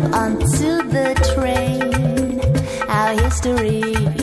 hop onto the train. Our history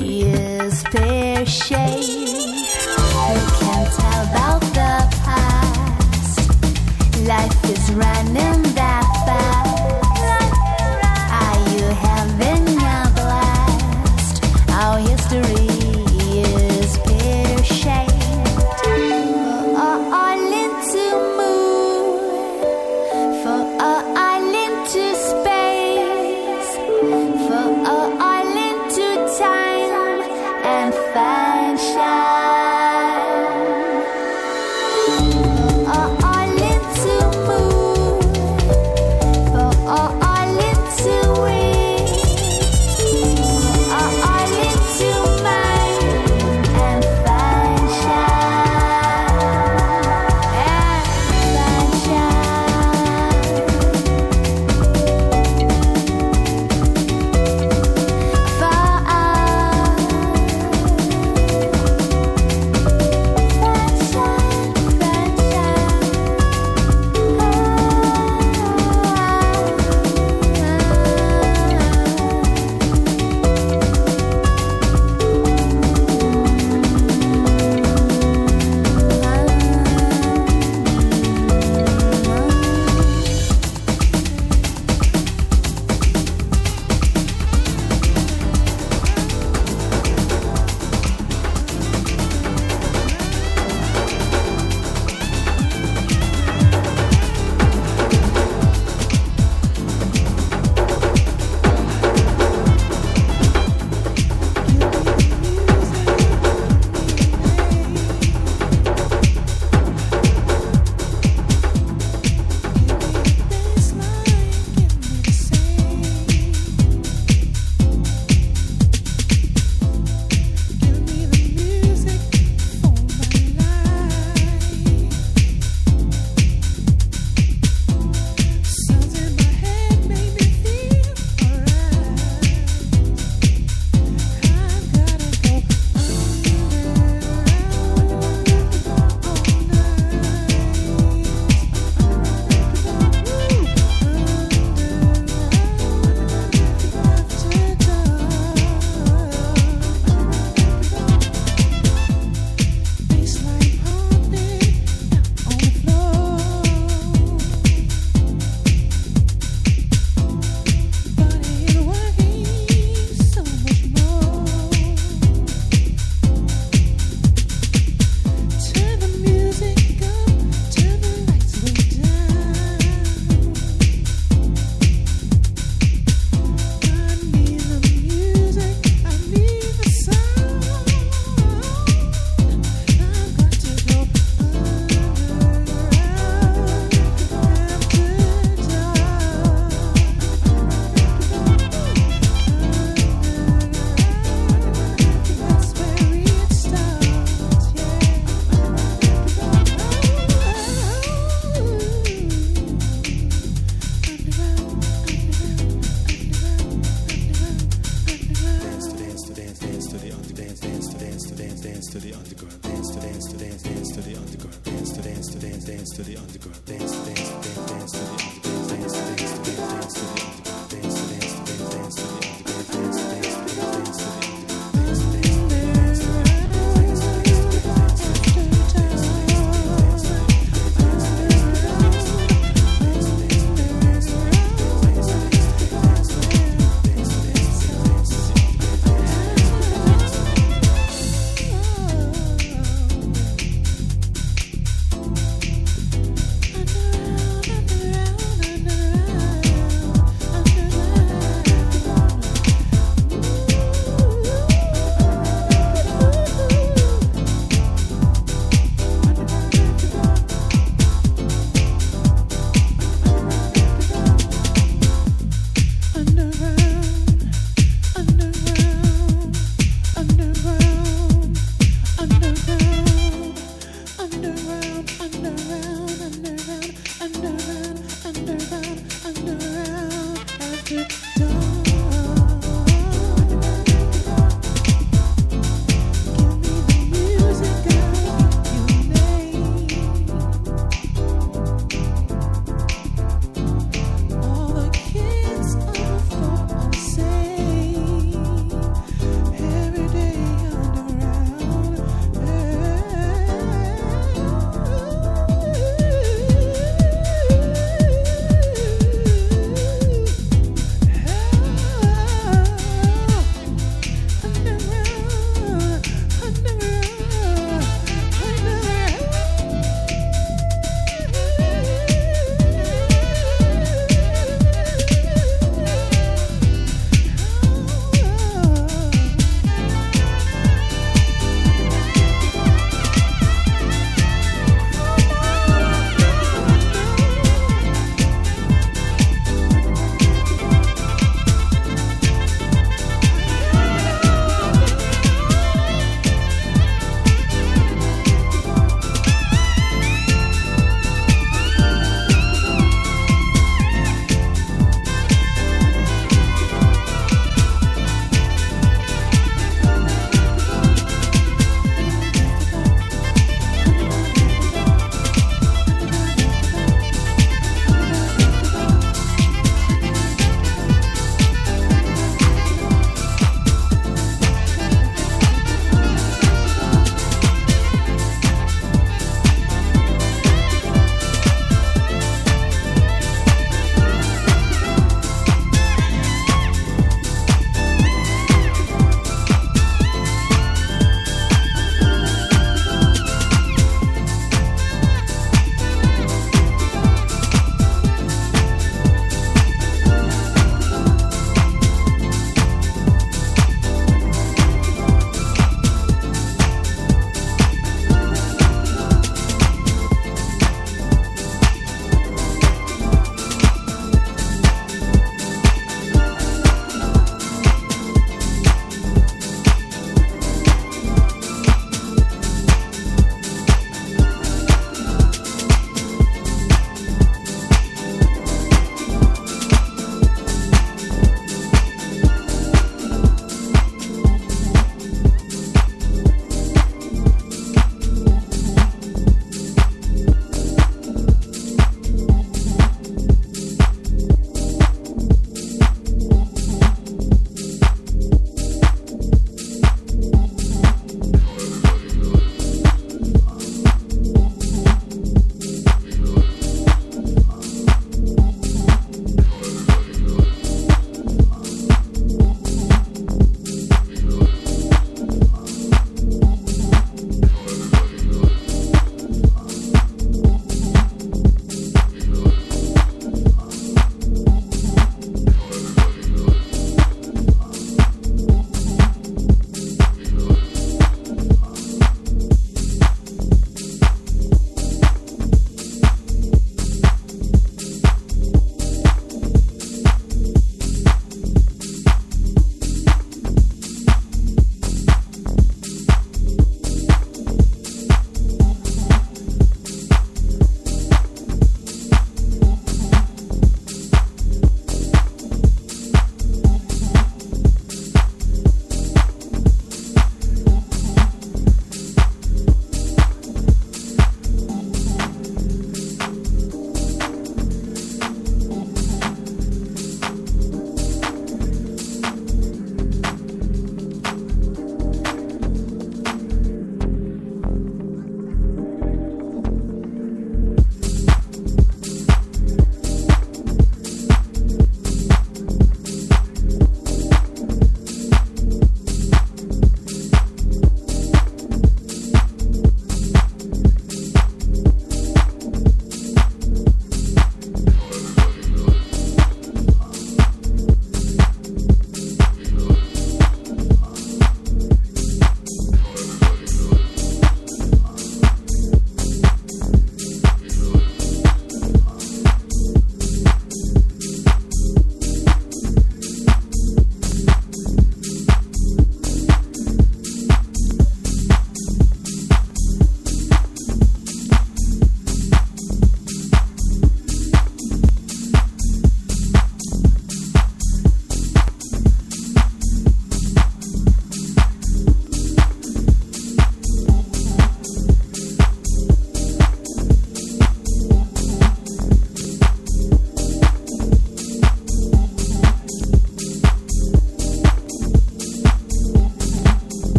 I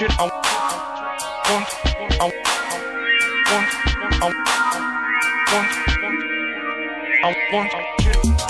shit I want, I want,